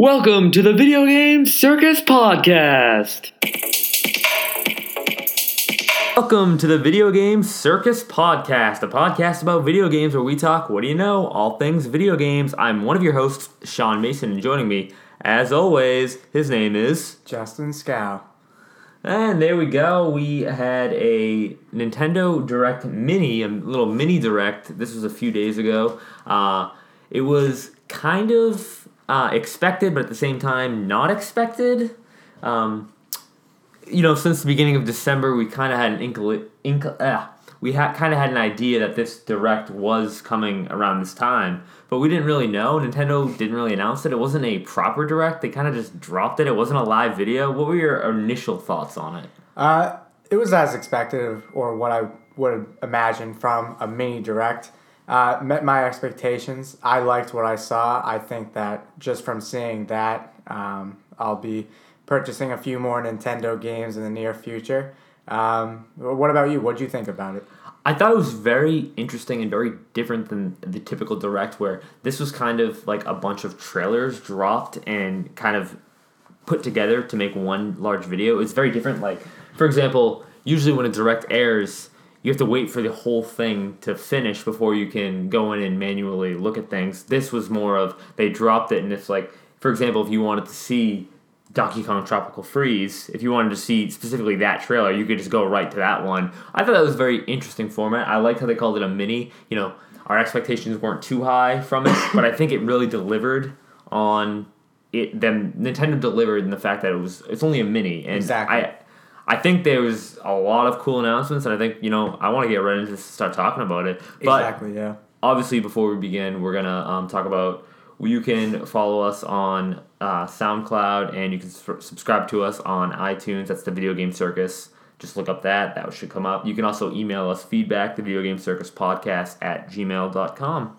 Welcome to the Video Game Circus Podcast. Welcome to the Video Game Circus Podcast, a podcast about video games where we talk, what do you know, all things video games. I'm one of your hosts, Sean Mason, and joining me, as always, his name is. Justin Skov. And there we go. We had a Nintendo Direct Mini, a little mini Direct. This was a few days ago. Uh, it was kind of uh, expected, but at the same time, not expected. Um, you know, since the beginning of December, we kind of had an inkle, inkle uh, we had kind of had an idea that this direct was coming around this time, but we didn't really know. Nintendo didn't really announce it. It wasn't a proper direct. They kind of just dropped it. It wasn't a live video. What were your initial thoughts on it? Uh, it was as expected, or what I would imagine from a mini direct. Uh, met my expectations. I liked what I saw. I think that just from seeing that, um, I'll be purchasing a few more Nintendo games in the near future. Um, what about you? What do you think about it? I thought it was very interesting and very different than the typical direct, where this was kind of like a bunch of trailers dropped and kind of put together to make one large video. It's very different. Like, for example, usually when a direct airs, you have to wait for the whole thing to finish before you can go in and manually look at things. This was more of they dropped it, and it's like, for example, if you wanted to see Donkey Kong Tropical Freeze, if you wanted to see specifically that trailer, you could just go right to that one. I thought that was a very interesting format. I liked how they called it a mini. You know, our expectations weren't too high from it, but I think it really delivered on it. Then Nintendo delivered in the fact that it was it's only a mini, and Exactly. I I think there was a lot of cool announcements, and I think you know I want to get right into this and start talking about it. But exactly. Yeah. obviously before we begin we're gonna um, talk about you can follow us on uh, soundcloud and you can s- subscribe to us on itunes that's the video game circus just look up that that should come up you can also email us feedback the video game circus podcast at gmail.com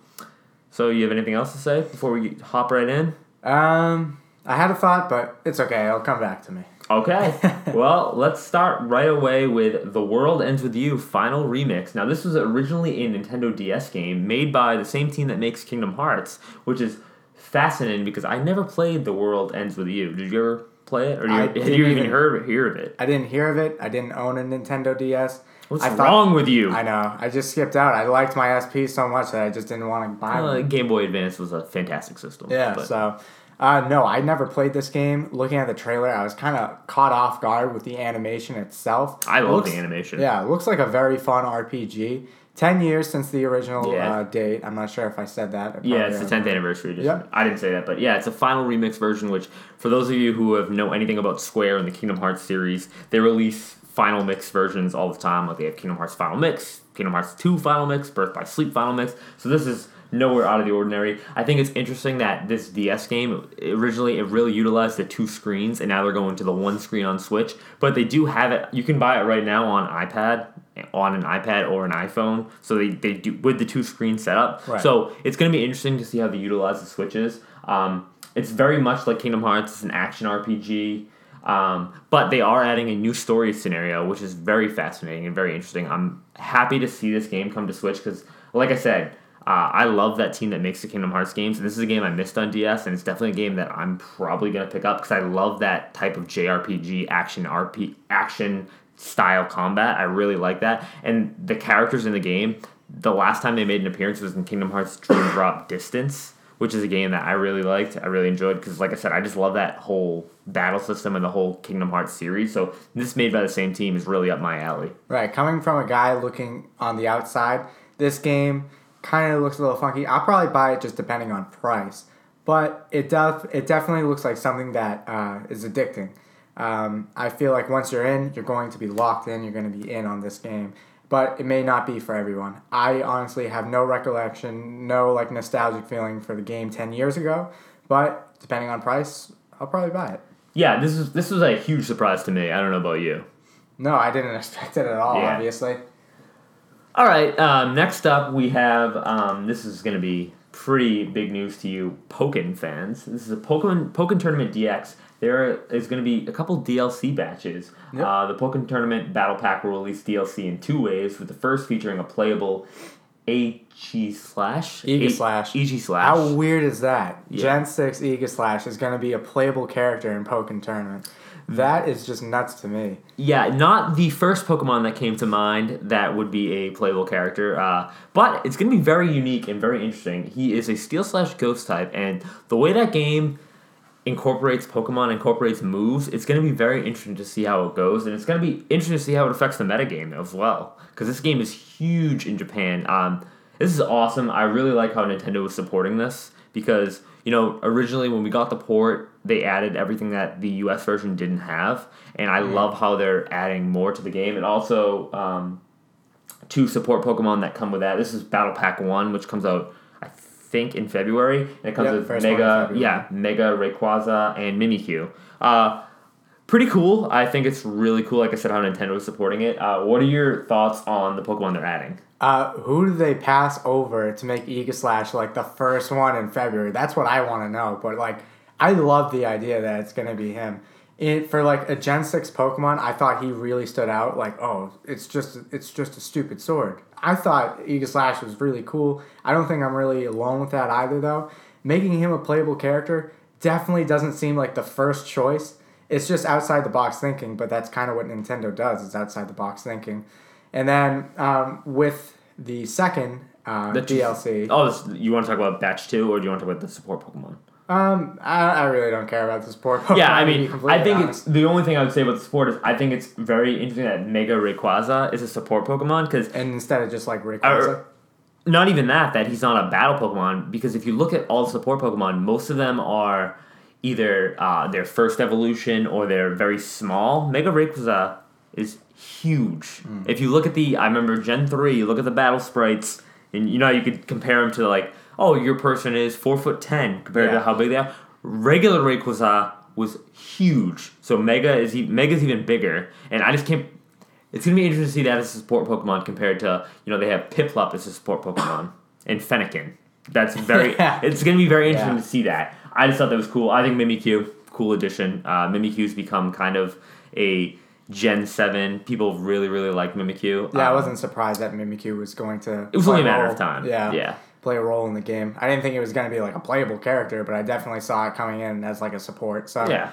so you have anything else to say before we hop right in Um, I had a thought, but it's okay. It'll come back to me. Okay. well, let's start right away with The World Ends With You Final Remix. Now, this was originally a Nintendo DS game made by the same team that makes Kingdom Hearts, which is fascinating because I never played The World Ends With You. Did you ever play it? Or you, had you even even- heard hear of it? I didn't hear of it. I didn't own a Nintendo DS. What's I thought- wrong with you? I know. I just skipped out. I liked my SP so much that I just didn't want to buy Uh, one. game Boy Advance was a fantastic system. Yeah, but- so uh, no, I never played this game. Looking at the trailer, I was kind of caught off guard with the animation itself. I It love looks- the animation. Yeah, it looks like a very fun RPG. Ten years since the original Yeah. uh, date. I'm not sure if I said that. Yeah, it's the haven't. 10th anniversary edition. Yep. I didn't say that, but yeah, it's a final remix version. Which, for those of you who have know anything about Square and the Kingdom Hearts series, they release final mix versions all the time. Like they have Kingdom Hearts Final Mix, Kingdom Hearts Two Final Mix, Birth by Sleep Final Mix. So this is nowhere out of the ordinary. I think it's interesting that this DS game originally it really utilized the two screens, and now they're going to the one screen on Switch. But they do have it. You can buy it right now on iPad, on an iPad or an iPhone. So they, they do with the two screen setup. Right. So it's going to be interesting to see how they utilize the switches. Um, it's very much like Kingdom Hearts. It's an action RPG. Um, but they are adding a new story scenario, which is very fascinating and very interesting. I'm happy to see this game come to Switch because, like I said, uh, I love that team that makes the Kingdom Hearts games. And this is a game I missed on DS, and it's definitely a game that I'm probably to pick up because I love that type of JRPG action RP action style combat. I really like that. And the characters in the game, the last time they made an appearance was in Kingdom Hearts Dream Drop Distance, which is a game that I really liked. I really enjoyed because, like I said, I just love that whole battle system and the whole Kingdom Hearts series. So this made by the same team is really up my alley. Right, coming from a guy looking on the outside, this game kind of looks a little funky. I'll probably buy it just depending on price, but it does. It definitely looks like something that uh, is addicting. Um, I feel like once you're in, you're going to be locked in. You're going to be in on this game, but it may not be for everyone. I honestly have no recollection, no like nostalgic feeling for the game ten years ago, but depending on price, I'll probably buy it. Yeah, this is this was a huge surprise to me. I don't know about you. No, I didn't expect it at all. Yeah. Obviously. All right. Um, next up, we have um, this is going to be pretty big news to you, Pokken fans. This is a Pokemon Pokken Tournament DX. There is going to be a couple DLC batches. Yep. Uh, the Pokken Tournament Battle Pack will release DLC in two ways. With the first featuring a playable AG slash Aegislash. EG slash. How weird is that? Yeah. Gen 6 Aegislash is going to be a playable character in Pokken Tournament. That is just nuts to me. Yeah, not the first Pokemon that came to mind that would be a playable character, uh, but it's going to be very unique and very interesting. He is a Steel slash Ghost type, and the way that game incorporates Pokemon, incorporates moves, it's going to be very interesting to see how it goes, and it's going to be interesting to see how it affects the metagame as well, because this game is huge in Japan. Um, this is awesome. I really like how Nintendo is supporting this because you know originally when we got the port, they added everything that the U.S. version didn't have, and I love how they're adding more to the game, and also. Um, to support Pokemon that come with that. This is Battle Pack One, which comes out I think in February, and it comes Yep, with first one in Mega, yeah, Mega Rayquaza and Mimikyu. Uh, pretty cool. I think it's really cool. Like I said, how Nintendo is supporting it. Uh, what are your thoughts on the Pokemon they're adding? Uh, who do they pass over to make Aegislash like the first one in February? That's what I want to know. But like, I love the idea that it's gonna be him. It, for like a Gen six Pokemon, I thought he really stood out. Like, oh, it's just it's just a stupid sword. I thought Aegislash was really cool. I don't think I'm really alone with that either, though. Making him a playable character definitely doesn't seem like the first choice. It's just outside the box thinking, but that's kind of what Nintendo does. It's outside the box thinking. And then um, with the second uh, The DLC, Oh, this, you want to talk about Batch Two, or do you want to talk about the support Pokemon? um, I, I really don't care about the support Pokemon, yeah, I mean, I think honest. it's the only thing I would say about the support is I think it's very interesting that Mega Rayquaza is a support Pokemon because and instead of just like Rayquaza. not even that that he's not a battle pokemon because if you look at all the support pokemon most of them are either uh, their first evolution or they're very small mega rayquaza is huge if you look at the i remember gen 3 you look at the battle sprites and you know you could compare them to like oh your person is 4 foot 10 compared Yeah. to how big they are regular rayquaza was huge so mega is e- mega's even bigger and i just can't it's gonna be interesting to see that as a support Pokemon compared to you know they have Piplup as a support Pokemon and Fennekin. That's very. Yeah. It's gonna be very interesting Yeah. to see that. I just thought that was cool. I think Mimikyu, cool addition. Uh, Mimikyu's become kind of a Gen Seven. People really really like Mimikyu. Yeah, I Um, wasn't surprised that Mimikyu was going to. It was play only a matter role. of time. Yeah, Yeah. play a role in the game. I didn't think it was going to be like a playable character, but I definitely saw it coming in as like a support. So Yeah.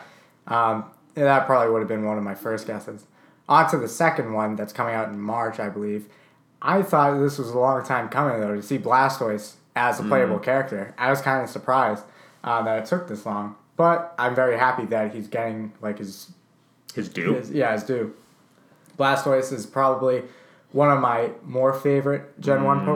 um, that probably would have been one of my first guesses. On to the second one that's coming out in March, I believe. I thought this was a long time coming though to see Blastoise as a Mm. playable character. I was kind of surprised uh, that it took this long, but I'm very happy that he's getting like his His due. his, yeah, his due. Blastoise is probably one of my more favorite Gen 1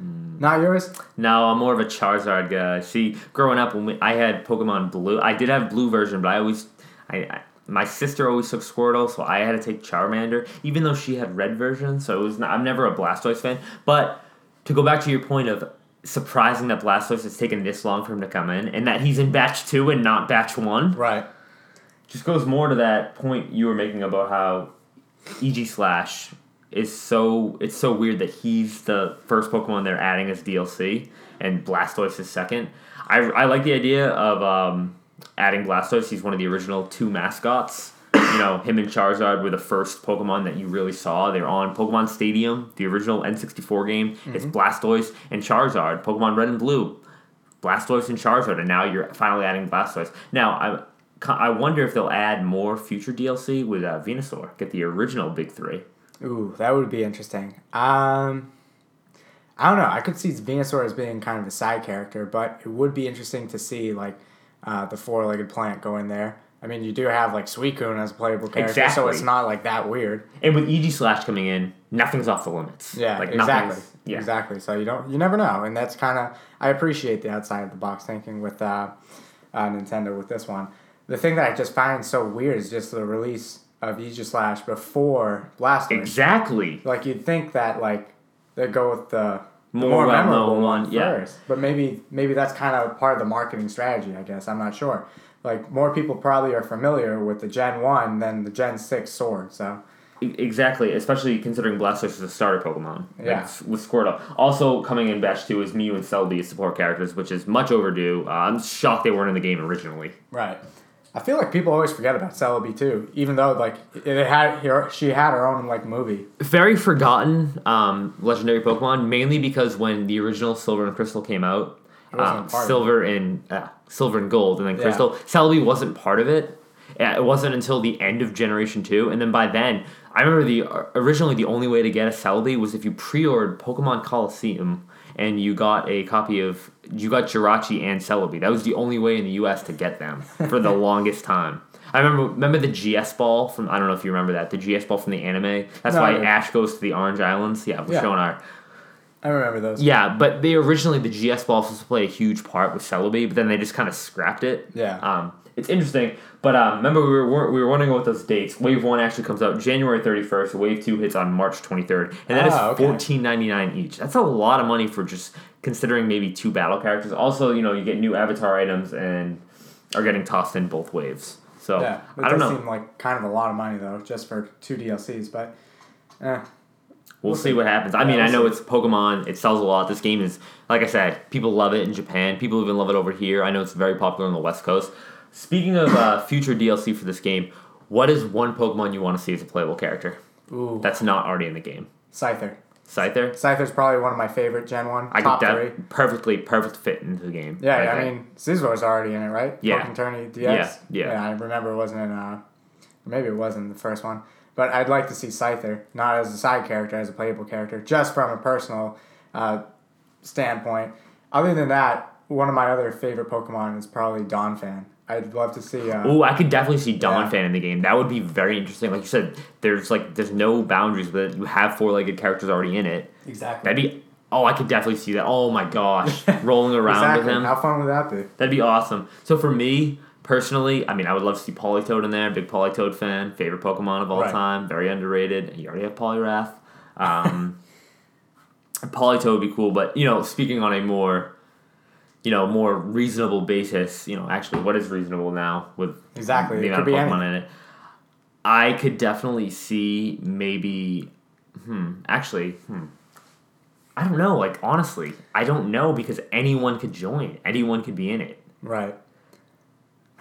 Mm. Not yours? No, I'm more of a Charizard guy. See, growing up when we, I had Pokemon Blue, I did have Blue version, but I always, I, I my sister always took Squirtle, so I had to take Charmander, even though she had Red version. So it was not, I'm never a Blastoise fan. But to go back to your point of surprising that Blastoise has taken this long for him to come in, and that he's in Batch Two and not Batch One, Right. Just goes more to that point you were making about how EG Slash is so it's so weird that he's the first Pokemon they're adding as DLC and Blastoise is second. I, I like the idea of um, adding Blastoise. He's one of the original two mascots. You know, him and Charizard were the first Pokemon that you really saw. They're on Pokemon Stadium, the original N64 game. It's Blastoise and Charizard, Pokemon Red and Blue. Blastoise and Charizard, and now you're finally adding Blastoise. Now, I, I wonder if they'll add more future DLC with uh, Venusaur. Get the original big three. Ooh, that would be interesting. Um, I don't know. I could see Venusaur as being kind of a side character, but it would be interesting to see like uh, the four-legged plant go in there. I mean, you do have like Suicune as a playable character, so it's not like that weird. And with EG Slash coming in, nothing's off the limits. Yeah, like exactly. Yeah, Exactly. So you don't, you never know, and that's kind of I appreciate the outside of the box thinking with uh, uh, Nintendo with this one. The thing that I just find so weird is just the release of Aegislash before Blastoise. exactly. Like you'd think that like they'd go with the, the More more, well-known memorable one, one yeah. first. But maybe maybe that's kind of part of the marketing strategy. I guess I'm not sure. Like more people probably are familiar with the Gen One than the Gen Six Sword. So Exactly, especially considering Blastoise is a starter Pokemon. Yeah. It's with Squirtle. Also coming in batch two is Mew and Celebi as support characters, which is much overdue. Uh, I'm shocked they weren't in the game originally. right. I feel like people always forget about Celebi too, even though like it had her, she had her own like movie. Very forgotten um, legendary Pokemon, mainly because when the original Silver and Crystal came out, um, a part of Silver and uh, Silver and Gold, and then Yeah. Crystal, Celebi wasn't part of it. It wasn't until the end of Generation Two, and then by then, I remember the originally the only way to get a Celebi was if you pre-ordered Pokemon Colosseum and you got a copy of you got Jirachi and Celebi. That was the only way in the U.S. to get them for the longest time. I remember remember the GS ball from I don't know if you remember that the GS ball from the anime. That's No, why Ash goes to the Orange Islands. Yeah, we're Yeah. showing our I remember those. yeah, but they originally the GS ball was supposed to play a huge part with Celebi, but then they just kind of scrapped it. Yeah. Um, it's interesting, but um, remember we were we were wondering what those dates. Wave one actually comes out January thirty first. Wave two hits on March twenty third, and that is Ah, okay. fourteen ninety nine each. That's a lot of money for just considering maybe two battle characters. Also, you know, you get new avatar items and are getting tossed in both waves. So Yeah, it I don't does know. seem like kind of a lot of money though, just for two DLCs. But eh, We'll We'll see see. what happens. I Yeah, mean, I we'll know see. it's Pokemon. It sells a lot. This game is, like I said, people love it in Japan. People even love it over here. I know it's very popular on the West Coast. Speaking of uh, future DLC for this game, what is one Pokemon you want to see as a playable character ooh, that's not already in the game? Scyther. Scyther? Scyther's probably one of my favorite Gen One. I top could three. perfectly perfect fit into the game. Yeah, I there. mean, Scizor's already in it, right? Yeah. Pokemon DS. Yeah, yeah. I remember it wasn't in, uh, maybe it was in the first one. But I'd like to see Scyther, not as a side character, as a playable character, just from a personal uh, standpoint. Other than that, one of my other favorite Pokemon is probably Donphan. I'd love to see. Uh, Ooh, I could definitely see Dawn Yeah. Fan in the game. That would be very interesting. Like you said, there's like there's no boundaries, but you have four legged characters already in it. exactly. That'd be oh, I could definitely see that. Oh my gosh, rolling around exactly. with him. How fun would that be? That'd be awesome. So for me personally, I mean, I would love to see Politoed in there. Big Politoed fan, favorite Pokemon of all Right. time. Very underrated. You already have Poliwrath. Um, Politoed would be cool, but you know, speaking on a more, you know, more reasonable basis, you know, actually, what is reasonable now with Exactly. the It amount of Pokemon anything. in it? I could definitely see maybe, hmm, actually, hmm. I don't know. Like honestly, I don't know because anyone could join. Anyone could be in it. Right.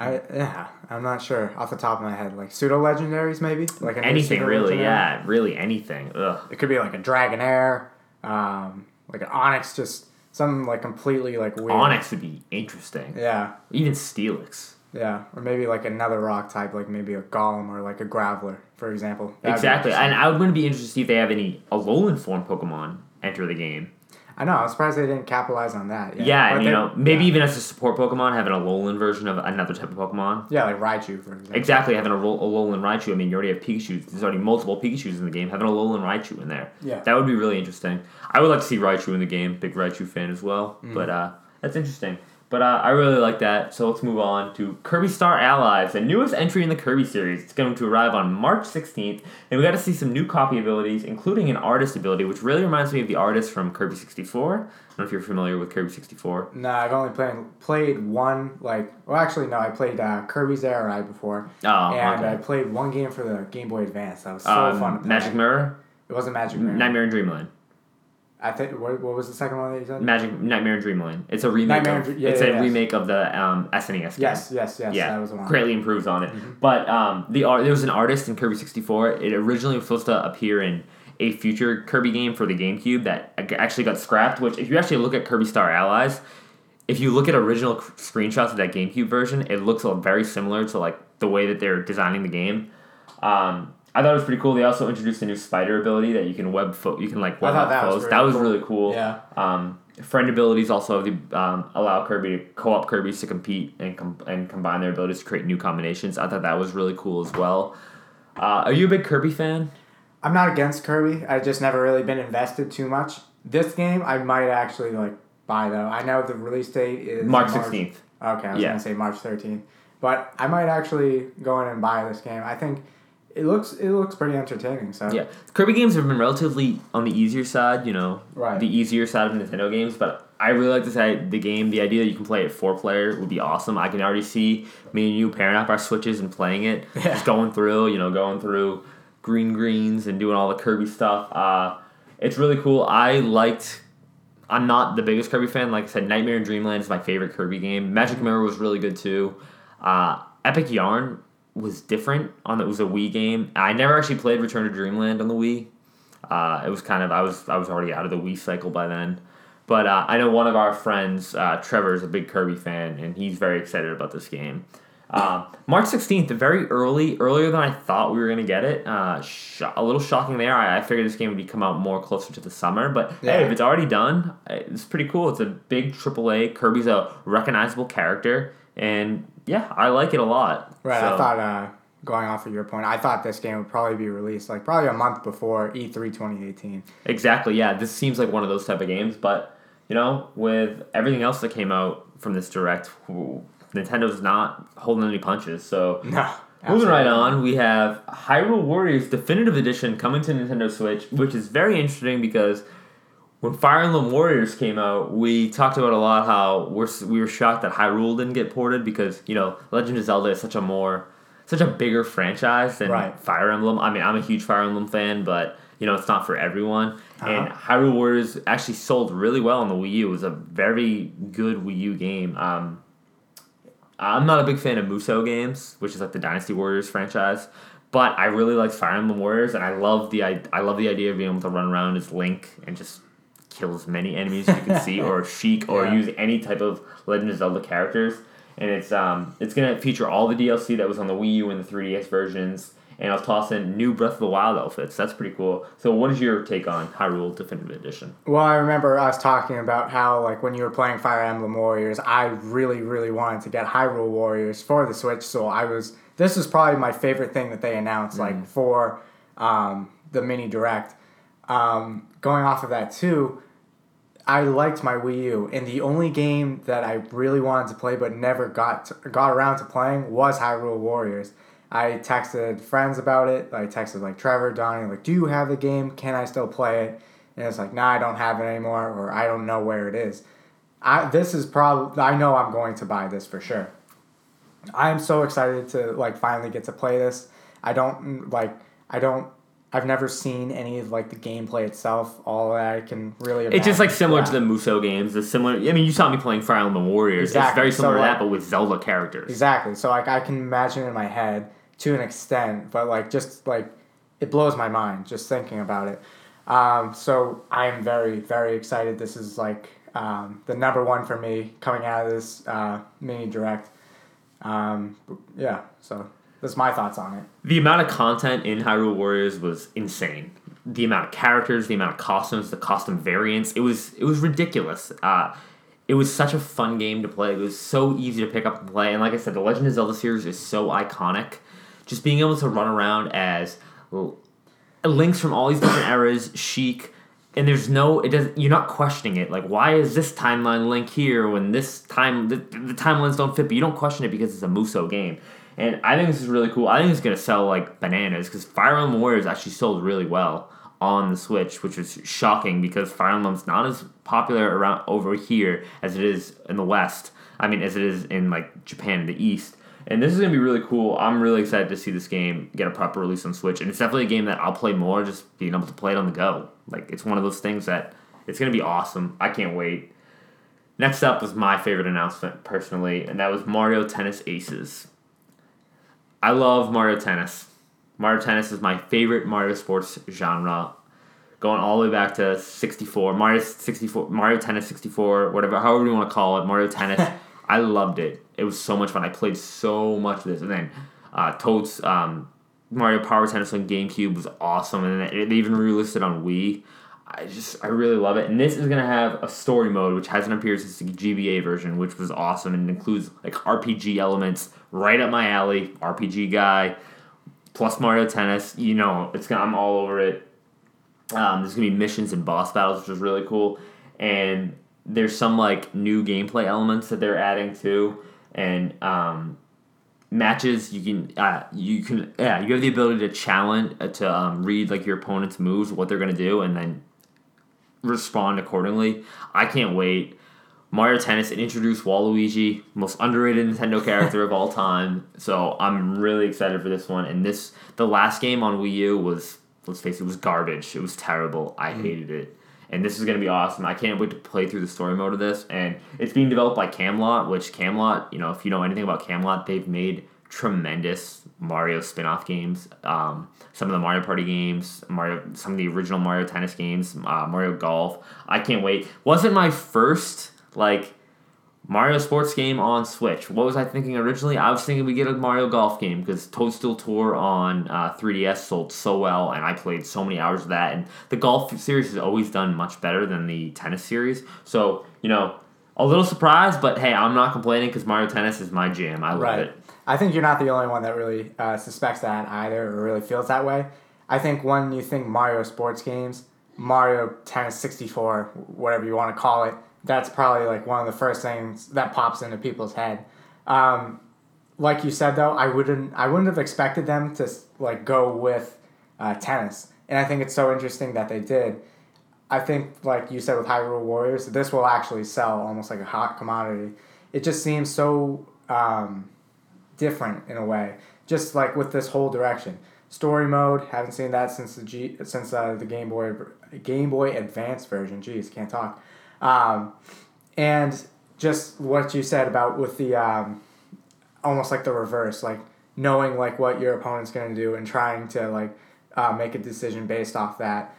I yeah, I'm not sure off the top of my head. Like pseudo legendaries, maybe like anything really yeah really anything ugh It could be like a Dragonair, um, like an Onix, just something like completely like weird. onix would be interesting. Yeah, even steelix. Yeah, or maybe like another rock type, like maybe a Golem or like a Graveler, for example. That'd exactly and i would want to be interested to see if they have any alolan form pokemon enter the game I know. I'm surprised they didn't capitalize on that. yeah, Yet. But and you know maybe yeah. even as a support pokemon having a alolan version of another type of pokemon yeah, like Raichu, for example. exactly having a Ro- alolan raichu i mean you already have pikachu there's already multiple pikachus in the game having a alolan raichu in there Yeah. that would be really interesting i would like to see raichu in the game big raichu fan as well Mm. but uh that's interesting but uh, I really like that, so let's move on to Kirby Star Allies, the newest entry in the Kirby series. It's going to arrive on March 16th, and we got to see some new copy abilities, including an artist ability, which really reminds me of the artist from Kirby 64. I don't know if you're familiar with Kirby 64. No, I've only played played one like well actually no I played uh, Kirby's Air Ride before Oh, and okay. I played one game for the Game Boy Advance that was so Um, fun. Magic Mirror, It wasn't Magic Mirror. Nightmare in Dreamland. I think what, what was the second one that you said? Magic Nightmare in Dreamland. It's a remake. Nightmare of, yeah, it's yeah, a yes. remake of the um, SNES game. yes, yes, yes. yeah, that was the one. Mm-hmm. greatly improves on it. But um, the art there was an artist in Kirby sixty four. It originally was supposed to appear in a future Kirby game for the GameCube that actually got scrapped. Which, if you actually look at Kirby Star Allies, if you look at original screenshots of that GameCube version, it looks very similar to like the way that they're designing the game. Um, I thought it was pretty cool. They also introduced a new spider ability that you can web fo- you can like web thought that was foes. really that was cool. really cool. Yeah. Um, friend abilities also the um, allow Kirby to co-op Kirby's to compete and com- and combine their abilities to create new combinations. I thought that was really cool as well. Uh, are you a big Kirby fan? I'm not against Kirby. I've just never really been invested too much. This game I might actually like buy though. I know the release date is March sixteenth. Okay, I was Yeah. gonna say March 13th, but I might actually go in and buy this game. I think it looks it looks pretty entertaining. So Yeah, Kirby games have been relatively on the easier side. You know, Right. the easier side of Nintendo games. But I really like this the game. The idea that you can play it four player would be awesome. I can already see me and you pairing up our switches and playing it. Yeah. Just going through, you know, going through green greens and doing all the Kirby stuff. Uh, it's really cool. I liked. I'm not the biggest Kirby fan. Like I said, Nightmare in Dreamland is my favorite Kirby game. Magic Mirror was really good too. Uh, Epic Yarn was different on it was a Wii game. I never actually played Return to Dreamland on the Wii. Uh, it was kind of I was I was already out of the Wii cycle by then. But uh, I know one of our friends, uh, Trevor, is a big Kirby fan, and he's very excited about this game. Uh, March 16th, very early, earlier than I thought we were going to get it. Uh, sh- a little shocking there. I, I figured this game would be come out more closer to the summer, but Yeah. hey, if it's already done, it's pretty cool. It's a big AAA. Kirby's a recognizable character, and yeah, I like it a lot. Right. I thought, uh, going off of your point, I thought this game would probably be released like probably a month before E E3 2018. Exactly. Yeah, this seems like one of those type of games, but you know, with everything else that came out from this direct, Nintendo's not holding any punches. So No. moving right on, we have Hyrule Warriors Definitive Edition coming to Nintendo Switch, which is very interesting because when Fire Emblem Warriors came out, we talked about a lot how we're we were shocked that Hyrule didn't get ported because you know Legend of Zelda is such a more such a bigger franchise than Right. Fire Emblem. I mean, I'm a huge Fire Emblem fan, but you know it's not for everyone. And Uh-huh. Hyrule Warriors actually sold really well on the Wii U. It was a very good Wii U game. Um, I'm not a big fan of Musou games, which is like the Dynasty Warriors franchise, but I really like Fire Emblem Warriors, and I love the I, I love the idea of being able to run around as Link and just kill as many enemies as you can see, or Sheik, or Yeah. use any type of Legend of Zelda characters. And it's um it's gonna feature all the DLC that was on the Wii U and the 3DS versions, and I'll toss in new Breath of the Wild outfits. That's pretty cool. So, what is your take on Hyrule Definitive Edition? Well, I remember us talking about how, like, when you were playing Fire Emblem Warriors, I really, really wanted to get Hyrule Warriors for the Switch. So I was. This is probably my favorite thing that they announced, like, for um, the mini direct. Um, going off of that too, I liked my Wii U, and the only game that I really wanted to play but never got to, got around to playing was Hyrule Warriors. I texted friends about it. I texted like Trevor, Donnie, like, "Do you have the game? Can I still play it?" And it's like, "Nah, I don't have it anymore, or I don't know where it is." I this is probably I know I'm going to buy this for sure. I am so excited to like finally get to play this. I don't mm, like I don't I've never seen any of like the gameplay itself. All that I can really It's just like similar yeah. to the Musou games. The similar. I mean, you saw me playing Fire Emblem Warriors. It's Exactly. very So, similar to that, but with Zelda characters. Exactly. So like I can imagine in my head to an extent, but like just like it blows my mind just thinking about it. Um, so I'm very very excited. This is like um, the number one for me coming out of this uh, mini direct. Um, yeah. So that's my thoughts on it. The amount of content in Hyrule Warriors was insane. The amount of characters, the amount of costumes, the costume variants, it was it was ridiculous. Uh, it was such a fun game to play. It was so easy to pick up and play. And like I said, the Legend of Zelda series is so iconic. Just being able to run around as links from all these different eras, Sheik, and there's no it doesn't you're not questioning it. Like why is this timeline link here when this time the, the timelines don't fit? But you don't question it because it's a Musou game. And I think this is really cool. I think it's gonna sell like bananas because Fire Emblem Warriors actually sold really well on the Switch, which is shocking because Fire Emblem's not as popular around over here as it is in the West. I mean, as it is in like Japan and the East. And this is gonna be really cool. I'm really excited to see this game get a proper release on Switch, and it's definitely a game that I'll play more, just being able to play it on the go. Like it's one of those things that it's gonna be awesome. I can't wait. Next up was my favorite announcement personally, and that was Mario Tennis Aces. I love Mario Tennis. Mario Tennis is my favorite Mario sports genre. Going all the way back to 64, Mario 64, Mario Tennis 64, whatever, however you want to call it, Mario Tennis. I loved it. It was so much fun. I played so much of this. And then uh, Toad's um, Mario Power Tennis on GameCube was awesome. And then they even released it on Wii. I just, I really love it. And this is to have a story mode, which hasn't appeared since the GBA version, which was awesome. And includes like RPG elements right up my alley. RPG guy, plus Mario Tennis. You know, it's gonna, I'm all over it. Um, there's gonna be missions and boss battles, which is really cool. And there's some like new gameplay elements that they're adding too. And um, matches you can uh, you can yeah you have the ability to challenge uh, to um, read like your opponent's moves, what they're gonna do, and then respond accordingly. I can't wait. Mario Tennis introduced Waluigi, most underrated Nintendo character of all time. So I'm really excited for this one. And this the last game on Wii U was let's face it, was garbage. It was terrible. I mm-hmm. hated it. And this is gonna be awesome. I can't wait to play through the story mode of this. And it's being developed by Camelot, which Camelot, you know, if you know anything about Camelot, they've made tremendous Mario spin-off games. Um, some of the Mario Party games, Mario, some of the original Mario Tennis games, uh, Mario Golf. I can't wait. Wasn't my first like Mario sports game on Switch. What was I thinking originally? I was thinking we get a Mario Golf game because Toadstool Tour on uh, 3DS sold so well, and I played so many hours of that. And the golf series has always done much better than the tennis series. So you know, a little surprised, but hey, I'm not complaining because Mario Tennis is my jam. I love Right. it. I think you're not the only one that really uh, suspects that either or really feels that way. I think when you think Mario sports games, Mario Tennis 64, whatever you want to call it, that's probably like one of the first things that pops into people's head. Um, like you said though, I wouldn't I wouldn't have expected them to like go with uh, tennis, and I think it's so interesting that they did. I think, like you said with Hyrule Warriors, this will actually sell almost like a hot commodity. It just seems so um, different in a way, just like with this whole direction. Story mode, haven't seen that since the G since uh, the Game Boy Game Boy Advance version. Jeez, can't talk. Um, and just what you said about with the um, almost like the reverse, like knowing like what your opponent's gonna do and trying to like uh, make a decision based off that.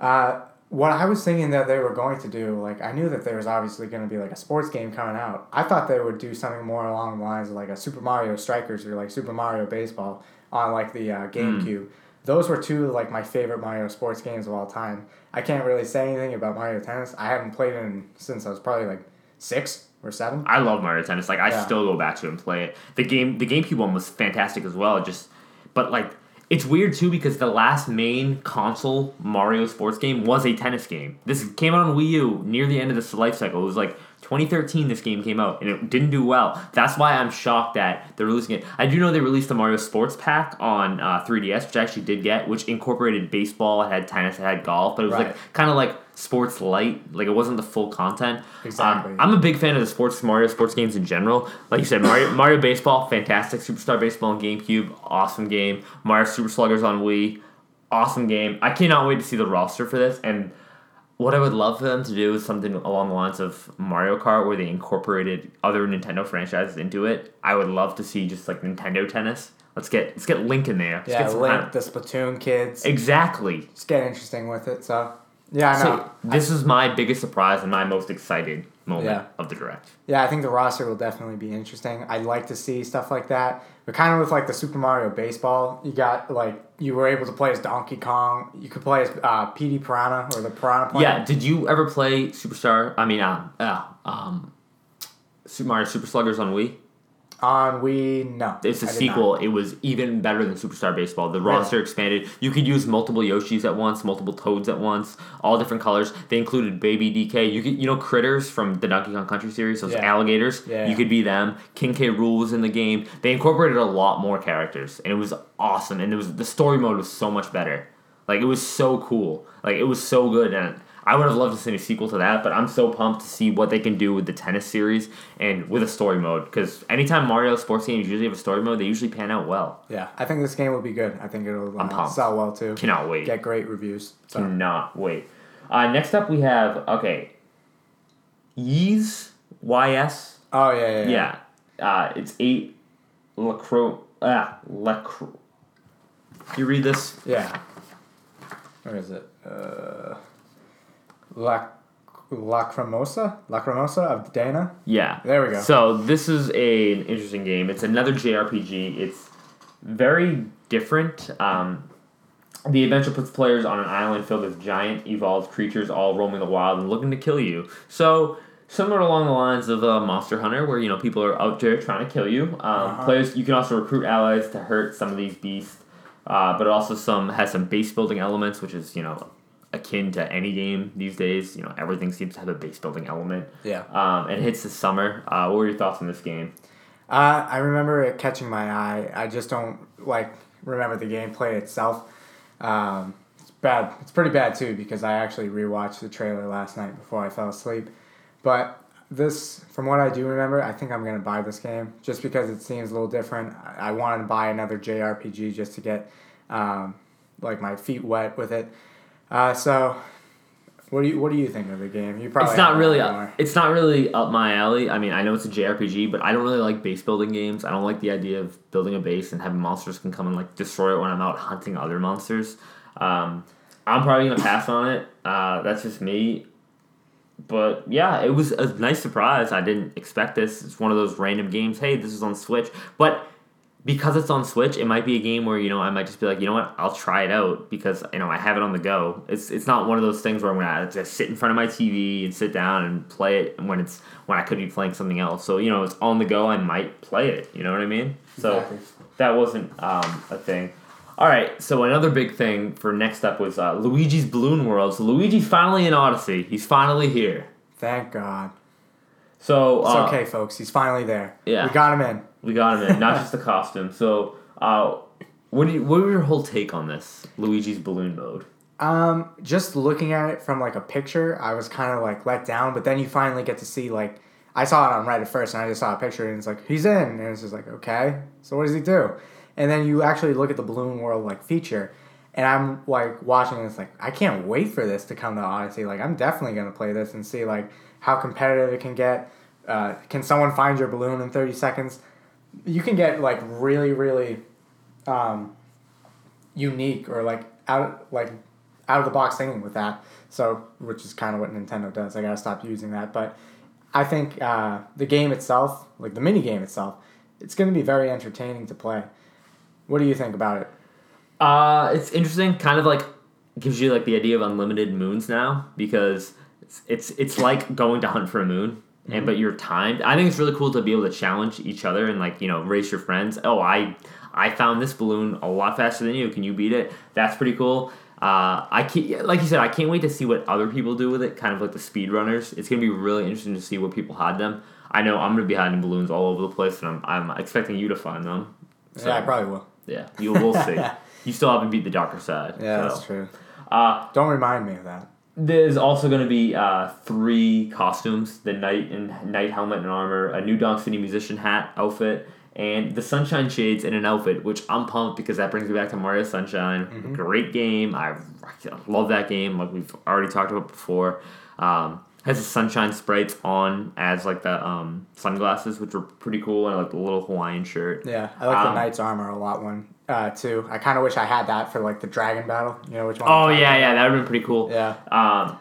Uh, what I was thinking that they were going to do, like I knew that there was obviously going to be like a sports game coming out. I thought they would do something more along the lines of like a Super Mario Strikers or like Super Mario Baseball on like the uh, GameCube. Those were two like my favorite Mario sports games of all time. I can't really say anything about Mario Tennis. I haven't played it in, since I was probably like six or seven. I love Mario Tennis. Like I Yeah. still go back to it and play it. The game, the GameCube one was fantastic as well. Just, but like it's weird too because the last main console Mario sports game was a tennis game. This came out on Wii U near the end of this life cycle. It was like 2013. This game came out and it didn't do well. That's why I'm shocked that they're releasing it. I do know they released the Mario Sports Pack on uh, 3DS, which I actually did get, which incorporated baseball. It had tennis. It had golf, but it was Right. like kind of like sports light. Like it wasn't the full content. Exactly. Um, I'm a big fan of the sports Mario sports games in general. Like you said, Mario Mario Baseball, fantastic. Superstar Baseball on GameCube, awesome game. Mario Super Sluggers on Wii, awesome game. I cannot wait to see the roster for this. And what I would love for them to do is something along the lines of Mario Kart, where they incorporated other Nintendo franchises into it. I would love to see just like Nintendo Tennis. Let's get let's get Link in there. Let's Yeah, Link, kind the Splatoon kids, exactly. just get interesting with it. So yeah, I know. So this is my biggest surprise and my most excited moment Yeah. of the direct. Yeah, I think the roster will definitely be interesting. I'd like to see stuff like that. But kind of with like the Super Mario Baseball, you got like you were able to play as Donkey Kong. You could play as uh, Petey Piranha or the Piranha Plant. Yeah. Did you ever play Superstar? I mean, um, uh, um, Super Mario Super Sluggers on Wii. On Wii, no. It's a sequel. It was even better than Superstar Baseball. The Really? roster expanded. You could use multiple Yoshis at once, multiple Toads at once, all different colors. They included Baby DK. You could, you know, critters from the Donkey Kong Country series. Those Yeah. alligators. Yeah. You could be them. King K. Rool was in the game. They incorporated a lot more characters, and it was awesome. And it was the story mode was so much better. Like it was so cool. Like it was so good, and I would have loved to see a sequel to that. But I'm so pumped to see what they can do with the tennis series and with a story mode. Because anytime Mario sports games usually have a story mode, they usually pan out well. Yeah, I think this game will be good. I think it'll uh, sell well too. Cannot wait. Get great reviews. So Cannot wait. Uh, next up, we have okay. Ys Y S. oh yeah, yeah, yeah. Yeah. Uh, it's eight lacro ah lacro. You read this? Yeah. Where is it? Uh, La Lacrimosa, Lacrimosa of Dana. Yeah. There we go. So this is a, an interesting game. It's another JRPG. It's very different. Um, the adventure puts players on an island filled with giant evolved creatures, all roaming the wild and looking to kill you. So similar along the lines of uh, Monster Hunter, where you know people are out there trying to kill you. Um, Uh-huh. Players, you can also recruit allies to hurt some of these beasts. Uh, but it also some has some base building elements, which is you know akin to any game these days. You know everything seems to have a base building element. Yeah. Um, it hits the summer. Uh, what were your thoughts on this game? Uh, I remember it catching my eye. I just don't like remember the gameplay itself. Um, it's bad. It's pretty bad too because I actually rewatched the trailer last night before I fell asleep. But this, from what I do remember, I think I'm gonna buy this game just because it seems a little different. I, I wanted to buy another JRPG just to get um, like my feet wet with it. Uh, so What do you What do you think of the game? You probably it's not really up, it's not really up my alley. I mean, I know it's a JRPG, but I don't really like base building games. I don't like the idea of building a base and having monsters can come and like destroy it when I'm out hunting other monsters. Um, I'm probably gonna pass on it. Uh, that's just me. But yeah, it was a nice surprise. I didn't expect this. It's one of those random games. Hey, this is on Switch, but because it's on Switch, it might be a game where you know I might just be like, you know what, I'll try it out because you know I have it on the go. It's it's not one of those things where I'm gonna just sit in front of my TV and sit down and play it when it's when I could be playing something else. So you know it's on the go. I might play it. You know what I mean? So Exactly. that wasn't um, a thing. All right, so another big thing for next up was uh, Luigi's Balloon World. So Luigi's finally in Odyssey. He's finally here. Thank God. So It's uh, okay, folks. He's finally there. yeah. We got him in. We got him in, not just the costume. So, uh, what you, what was your whole take on this Luigi's balloon mode? Um, just looking at it from like a picture, I was kind of like let down. But then you finally get to see like I saw it on Reddit first, and I just saw a picture, and it's like he's in, and it's just like okay, so what does he do? And then you actually look at the Balloon World like feature, and I'm like watching this like I can't wait for this to come to Odyssey. Like I'm definitely gonna play this and see like how competitive it can get. Uh, can someone find your balloon in thirty seconds? You can get like really really, um, unique or like out like out of the box thinking with that. So, which is kind of what Nintendo does. I gotta stop using that. But I think uh, the game itself, like the mini game itself, it's gonna be very entertaining to play. What do you think about it? Uh, it's interesting. Kind of like gives you like the idea of unlimited moons now because it's it's, it's like going to hunt for a moon. And but you're timed. I think it's really cool to be able to challenge each other and like you know race your friends. Oh, I I found this balloon a lot faster than you. Can you beat it? That's pretty cool. Uh, I can't, like you said, I can't wait to see what other people do with it. Kind of like the speedrunners. It's gonna be really interesting to see where people hide them. I know I'm gonna be hiding balloons all over the place, and I'm, I'm expecting you to find them. So, yeah, I probably will. yeah, you will see. you still haven't beat the darker side. Yeah, so. that's true. Uh, Don't remind me of that. There's also going to be uh, three costumes: the knight and knight helmet and armor, a new Donk City musician hat outfit, and the sunshine shades in an outfit. Which I'm pumped because that brings me back to Mario Sunshine. Great game. I love that game. Like we've already talked about before. Um, has the sunshine sprites on as like the um, sunglasses, which were pretty cool, and like the little Hawaiian shirt. Yeah, I like the Um, knight's armor a lot. One, uh, too. I kind of wish I had that for like the dragon battle. You know which one? Oh yeah, yeah, that would have been pretty cool. Yeah. Um,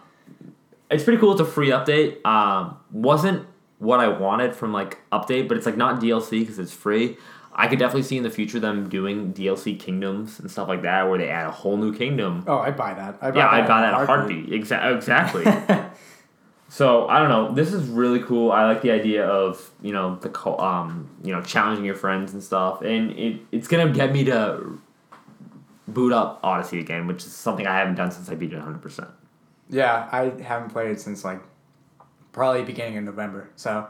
it's pretty cool. It's a free update. Um, wasn't what I wanted from like update, but it's like not DLC because it's free. I could definitely see in the future them doing DLC kingdoms and stuff like that, where they add a whole new kingdom. Oh, I'd buy that. I'd buy yeah, that I'd buy that a heartbeat. Exa- exactly. so I don't know. This is really cool. I like the idea of you know the co- um you know challenging your friends and stuff, and it it's gonna get me to boot up Odyssey again, which is something I haven't done since I beat it 100. percent Yeah, I haven't played it since like probably beginning of November. So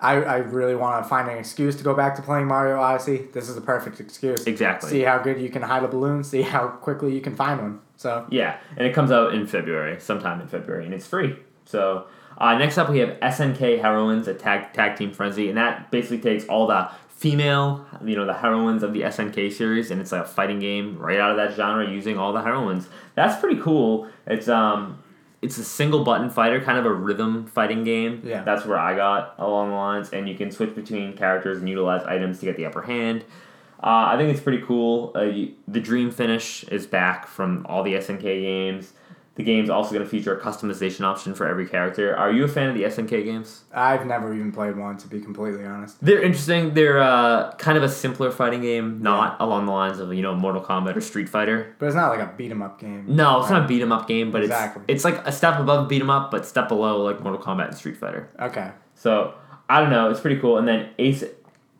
I, I really want to find an excuse to go back to playing Mario Odyssey. This is the perfect excuse. Exactly. See how good you can hide a balloon. See how quickly you can find one. So Yeah, and it comes out in February, sometime in February, and it's free. So uh, next up we have SNK Heroines, a tag tag team frenzy, and that basically takes all the female, you know, the heroines of the SNK series, and it's like a fighting game right out of that genre using all the heroines. That's pretty cool. It's um. It's a single button fighter, kind of a rhythm fighting game. Yeah. That's where I got along the lines, and you can switch between characters and utilize items to get the upper hand. Uh, I think it's pretty cool. Uh, you, the Dream Finish is back from all the SNK games. The game's also going to feature a customization option for every character. Are you a fan of the SNK games? I've never even played one to be completely honest. They're interesting. They're uh, kind of a simpler fighting game, not along the lines of you know Mortal Kombat or Street Fighter. But it's not like a beat 'em up game. No, it's Right. not a beat 'em up game, but Exactly. it's it's like a step above beat 'em up, but step below like Mortal Kombat and Street Fighter. Okay. So I don't know. It's pretty cool. And then Ace,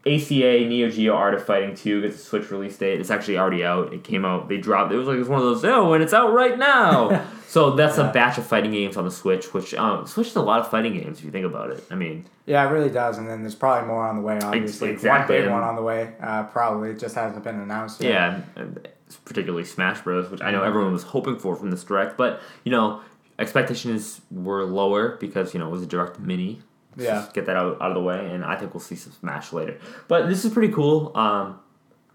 ACA Neo Geo Art of Fighting Two gets a Switch release date. It's actually already out. It came out. They dropped. It was like it's one of those. Oh, and it's out right now. so that's Yeah. a batch of fighting games on the Switch. Which um, Switch is a lot of fighting games if you think about it. I mean, Yeah, it really does. And then there's probably more on the way, obviously. exactly. One big one on the way. Uh, probably. It just hasn't been announced yet. yeah, particularly Smash Bros, which I know everyone was hoping for from this direct. But you know, expectations were lower because you know it was a direct mini. Yeah. just get that out, out of the way, and I think we'll see some Smash later. But this is pretty cool. Um,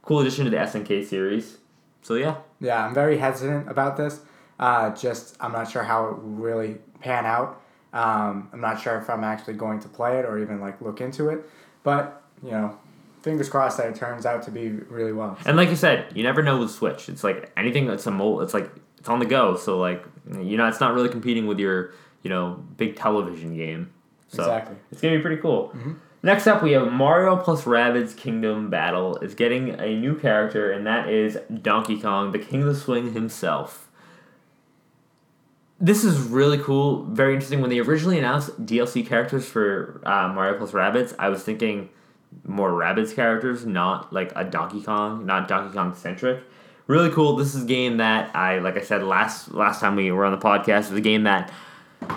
cool addition to the SNK series. So yeah, Yeah, I'm very hesitant about this. Uh, just I'm not sure how it really pan out. Um, I'm not sure if I'm actually going to play it or even like look into it. But you know, fingers crossed that it turns out to be really well. And like you said, you never know with Switch. It's like anything that's a mo. It's like it's on the go. So like you know, it's not really competing with your you know big television game. So Exactly. It's gonna be pretty cool. Next up, we have Mario plus Rabbids Kingdom Battle is getting a new character, and that is Donkey Kong, the King of the Swing himself. This is really cool, very interesting. When they originally announced DLC characters for uh, Mario plus Rabbids, I was thinking more Rabbids characters, not like a Donkey Kong, not Donkey Kong centric. Really cool. This is a game that I, like I said last last time we were on the podcast, was a game that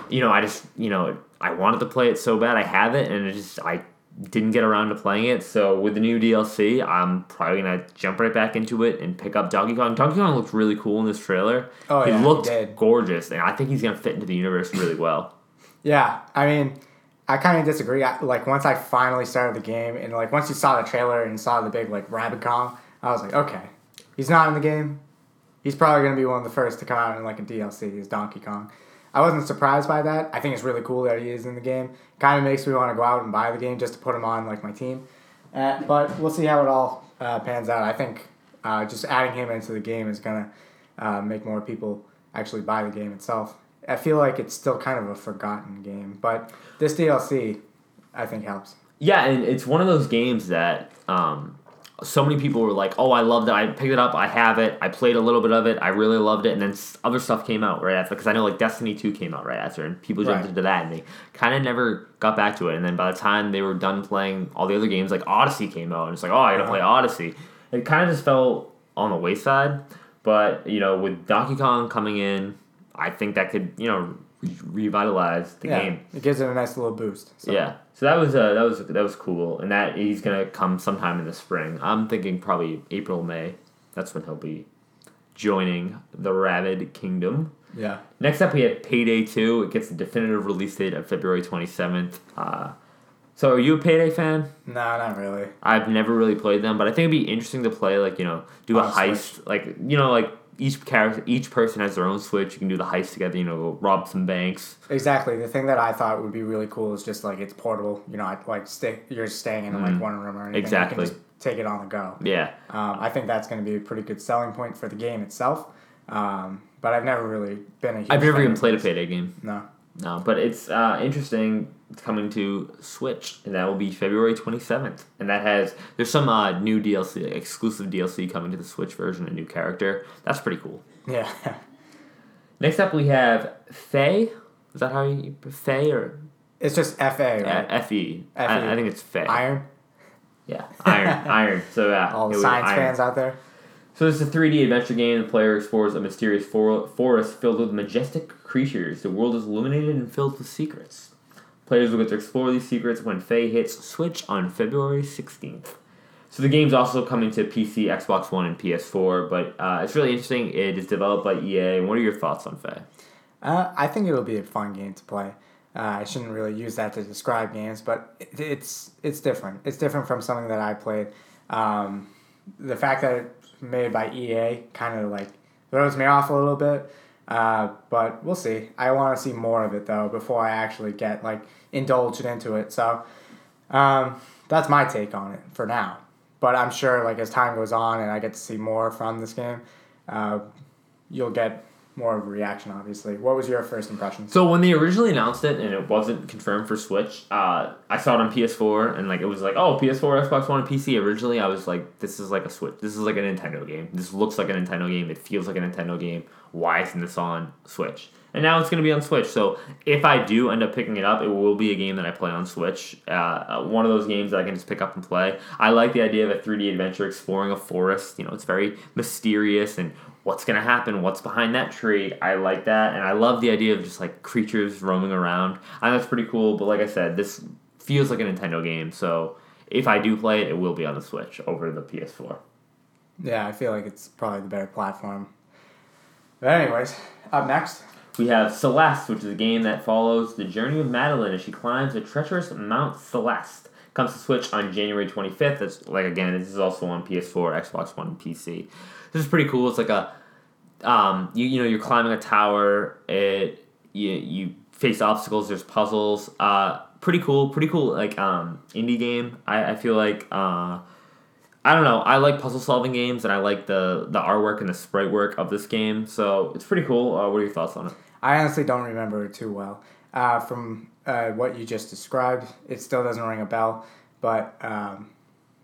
you know, I just, you know, I wanted to play it so bad. I have it, and it just, I didn't get around to playing it. So with the new DLC, I'm probably gonna jump right back into it and pick up Donkey Kong. Donkey Kong looked really cool in this trailer. Oh, he yeah, he looked did. gorgeous, and I think he's gonna fit into the universe really well. Yeah, I mean, I kind of disagree. I, like once I finally started the game and like once you saw the trailer and saw the big like Rabbid Kong, I was like, okay, he's not in the game. He's probably gonna be one of the first to come out in like a DLC. Is Donkey Kong. I wasn't surprised by that. I think it's really cool that he is in the game. Kind of makes me want to go out and buy the game just to put him on like my team. Uh, but we'll see how it all uh, pans out. I think uh, just adding him into the game is gonna uh, make more people actually buy the game itself. I feel like it's still kind of a forgotten game, but this DLC, I think helps. Yeah, and it's one of those games that um, so many people were like, "Oh, I loved it. I picked it up. I have it. I played a little bit of it. I really loved it." And then other stuff came out right after because I know like Destiny Two came out right after, and people jumped Right. into that, and they kind of never got back to it. And then by the time they were done playing all the other games, like Odyssey came out, and it's like, "Oh, I gotta Uh-huh. play Odyssey." It kind of just fell on the wayside. But you know, with Donkey Kong coming in, I think that could you know re- revitalize the yeah, game. it gives it a nice little boost. So. Yeah. So that was uh, that was that was cool, and that he's gonna come sometime in the spring. I'm thinking probably April May. That's when he'll be joining the Rabbid Kingdom. yeah. Next up, we have Payday Two. It gets a definitive release date of February 27th. Uh, so are you a Payday fan? No, not really. I've never really played them, but I think it'd be interesting to play like you know do On a heist, like you know like each character, each person has their own switch. You can do the heist together. You know, rob some banks. Exactly. The thing that I thought would be really cool is just like it's portable. You know, like stay, you're staying in like one room or anything. Mm. Exactly. You can just take it on the go. Yeah. Um, I think that's going to be a pretty good selling point for the game itself. Um, but I've never really been a huge I've never even played a. Payday game. No. No, but it's uh, interesting. Coming to Switch, and that will be February twenty seventh. And that has there's some uh, new DLC, exclusive DLC coming to the Switch version, a new character. That's pretty cool. Yeah. Next up, we have Faye. Is that how you Faye or it's just FA, right? uh, Fe? I, I think it's Faye. Iron. Yeah, Iron, Iron. So yeah, All the science Iron. fans out there. So this is a 3D adventure game. The player explores a mysterious for- forest filled with majestic creatures. The world is illuminated and filled with secrets. Players will get to explore these secrets when Faye hits Switch on February 16th. So the game's also coming to PC, Xbox One, and PS4, but uh, it's really interesting. It is developed by EA. What are your thoughts on Faye? Uh, I think it'll be a fun game to play. Uh, I shouldn't really use that to describe games, but it, it's it's different. It's different from something that I played. Um, the fact that it's made by EA kind of like throws me off a little bit. Uh, but we'll see. I want to see more of it though before I actually get like indulged into it. So um, that's my take on it for now. But I'm sure like as time goes on and I get to see more from this game, uh, you'll get more of a reaction. Obviously, what was your first impression? So when they originally announced it and it wasn't confirmed for Switch, uh, I saw it on PS4 and like it was like, oh, PS4, Xbox One, and PC. Originally, I was like, this is like a Switch. This is like a Nintendo game. This looks like a Nintendo game. It feels like a Nintendo game. Why isn't this on Switch? And now it's going to be on Switch. So if I do end up picking it up, it will be a game that I play on Switch. Uh, uh, one of those games that I can just pick up and play. I like the idea of a 3D adventure exploring a forest. You know, it's very mysterious and what's going to happen, what's behind that tree. I like that. And I love the idea of just like creatures roaming around. I think that's pretty cool. But like I said, this feels like a Nintendo game. So if I do play it, it will be on the Switch over the PS4. Yeah, I feel like it's probably the better platform. But anyways, up next, We have Celeste, which is a game that follows the journey of Madeline as she climbs the treacherous Mount Celeste. Comes to Switch on January 25th. That's like again, this is also on PS4, Xbox One, and PC. This is pretty cool. It's like a um, you you know you're climbing a tower. It you you face obstacles. There's puzzles. Uh, pretty cool. Pretty cool. Like um, indie game. I, I feel like uh, I don't know. I like puzzle solving games, and I like the the artwork and the sprite work of this game. So it's pretty cool. Uh, what are your thoughts on it? I honestly don't remember it too well. Uh, from uh, what you just described, it still doesn't ring a bell. But um,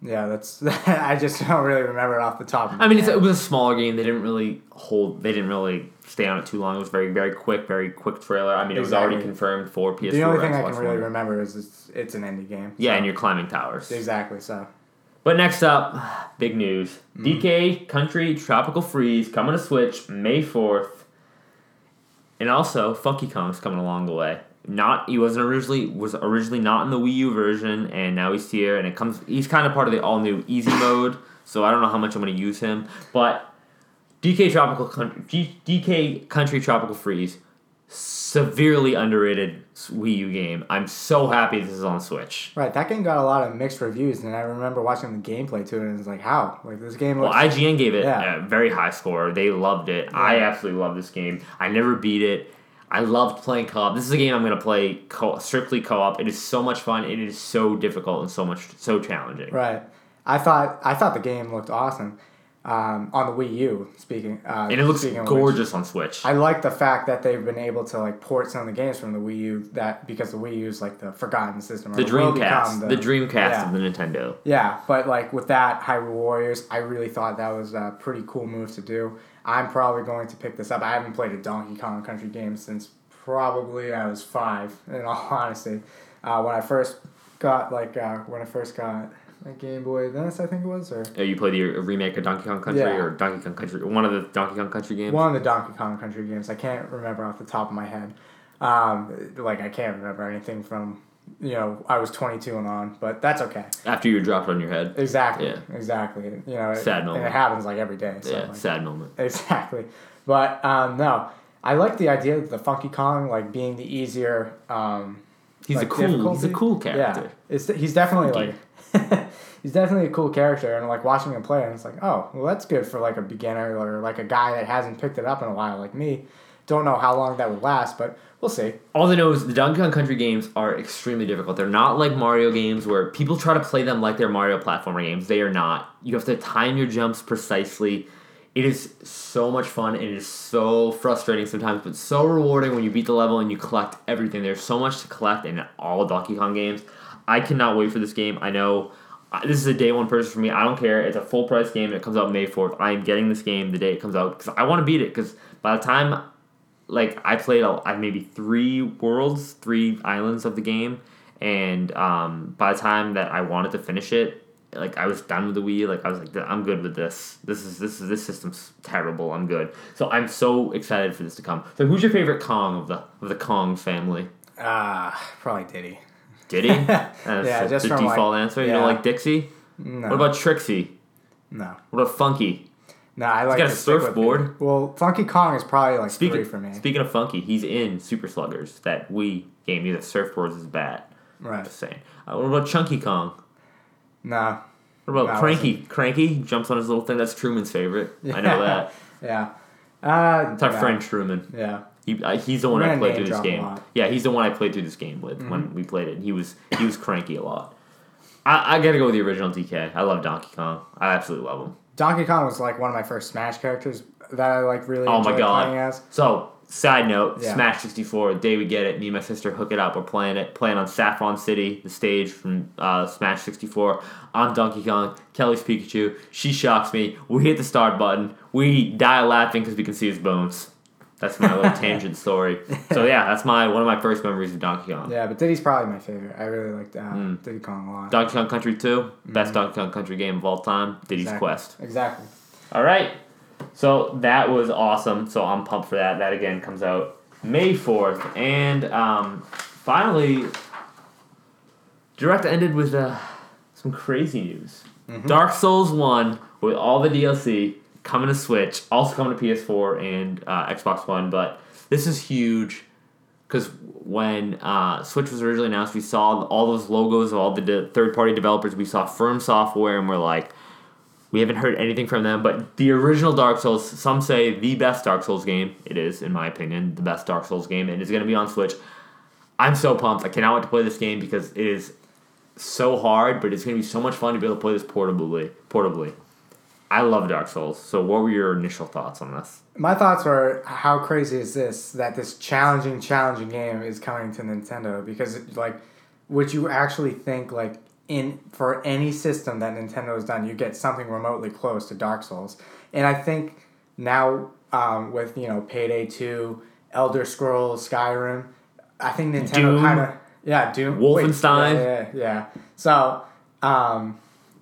yeah, that's I just don't really remember it off the top. Of I mean, it's, it was a smaller game. They didn't really hold. They didn't really stay on it too long. It was very very quick, very quick trailer. I mean, it was already confirmed for PS4. the only thing I can really remember is it's, it's an indie game. Yeah, so- and you're climbing towers. exactly so. But next up, big news: mm. DK Country Tropical Freeze coming to Switch May fourth, and also Funky Kong's coming along the way. Not he wasn't originally was originally not in the Wii U version, and now he's here, and it comes. He's kind of part of the all new Easy mode, so I don't know how much I'm going to use him, but DK Tropical Country, DK Country Tropical Freeze, severely underrated Wii U game. I'm so happy this is on Switch. Right, that game got a lot of mixed reviews, and I remember watching the gameplay to it, and it's like, how? Like this game Well, looks. IGN gave it Yeah. a very high score. They loved it. I absolutely love this game. I never beat it. I loved playing co-op. This is a game I'm gonna play co- strictly co-op. It is so much fun. It is so difficult and so much so challenging. right, I thought I thought the game looked awesome um, on the Wii U. Speaking, uh, And it looks speaking of which, gorgeous on Switch. I like the fact that they've been able to like port some of the games from the Wii U that because the Wii U is like the forgotten system. or the Dreamcast, become the, Dreamcast yeah. of the Nintendo. Yeah, but like with that Hyrule Warriors, I really thought that was a pretty cool move to do. I'm probably going to pick this up. I haven't played a Donkey Kong Country game since probably I was five. In all honesty, uh, when I first got like uh, when I first got a Game Boy Advance, I think it was, or Uh, you played the remake of Donkey Kong Country Yeah. or Donkey Kong Country, one of the Donkey Kong Country games. one of the Donkey Kong Country games. I can't remember off the top of my head. Um, like I can't remember anything from you know I was 22 and on, but that's okay. After you dropped on your head. Exactly. Yeah. Exactly. You know, it, Sad and moment. it happens like every day. So yeah, like, sad moment. Exactly. But um, no, I like the idea of the Funky Kong like being the easier. Um, He's like, a cool. He's a cool character. Yeah, it's he's definitely Funky. like he's definitely a cool character, and like watching him play, and it's like, oh, well, that's good for like a beginner or like a guy that hasn't picked it up in a while, like me. Don't know how long that would last, but we'll see. All I know is the Donkey Kong Country games are extremely difficult. They're not like Mario games where people try to play them like they're Mario platformer games. They are not. You have to time your jumps precisely. It is so much fun. And it is so frustrating sometimes, but so rewarding when you beat the level and you collect everything. There's so much to collect in all Donkey Kong games. I cannot wait for this game. I know uh, this is a day one purchase for me. I don't care. It's a full price game. It comes out May 4th. I am getting this game the day it comes out because I want to beat it because by the time like I played a, I maybe three worlds, three islands of the game, and um, by the time that I wanted to finish it, like I was done with the Wii. Like I was like, I'm good with this. This is this is this system's terrible. I'm good. So I'm so excited for this to come. So who's your favorite Kong of the of the Kong family? Ah, probably Diddy. Diddy? That's Yeah, just the from, like- default answer. You don't like Dixie? No. What about Trixie? no? What about Funky? No, I like got a to surfboard. Well, Funky Kong is probably like Speaking three for me. speaking of Funky, he's in Super Sluggers, that Wii game. He has surfboards as bat. right. Just saying. Uh, what about Chunky Kong? Nah. What about No, Cranky? Cranky jumps on his little thing. That's Truman's favorite. I know that. Yeah. Uh, It's our yeah. friend Truman. Yeah. He, uh, he's the one I played through this game. Mm-hmm. Yeah, he's the one I played through this game with when we played it. He was he was cranky a lot. I, I gotta go with the original DK. I love Donkey Kong. I absolutely love him. Donkey Kong was like one of my first Smash characters that I like really Oh my enjoyed God. playing as. So, side note, Yeah. Smash 64, the day we get it, me and my sister hook it up. We're playing it, playing on Saffron City, the stage from uh, Smash 64. I'm Donkey Kong, Kelly's Pikachu. She shocks me. We hit the start button. We die laughing because we can see his bones. That's my little tangent story. So yeah, that's my one of my first memories of Donkey Kong. Yeah, but Diddy's probably my favorite. I really liked uh, Mm. Diddy Kong a lot. Donkey Kong Country 2, best Donkey Kong Country game of all time. Diddy's Exactly. Quest. Exactly. All right. So that was awesome. So I'm pumped for that. That again comes out May 4th. And um, finally, Direct ended with uh, some crazy news. Dark Souls 1 with all the DLC coming to Switch, also coming to PS4 and uh, Xbox One. But this is huge because when uh, Switch was originally announced, we saw all those logos of all the de- third party developers. We saw FromSoftware and we're like, We haven't heard anything from them, but the original Dark Souls, some say the best Dark Souls game. It is, in my opinion, the best Dark Souls game, and it's going to be on Switch. I'm so pumped. I cannot wait to play this game because it is so hard, but it's going to be so much fun to be able to play this portably. Portably. I love Dark Souls. So, what were your initial thoughts on this? My thoughts were how crazy is this that this challenging, challenging game is coming to Nintendo because it, like, would you actually think like in for any system that Nintendo has done, you get something remotely close to Dark Souls, and I think now um, with you know Payday Two, Elder Scrolls, Skyrim, I think Nintendo kind of yeah Doom, Wolfenstein. Wait, yeah, yeah, yeah. So um,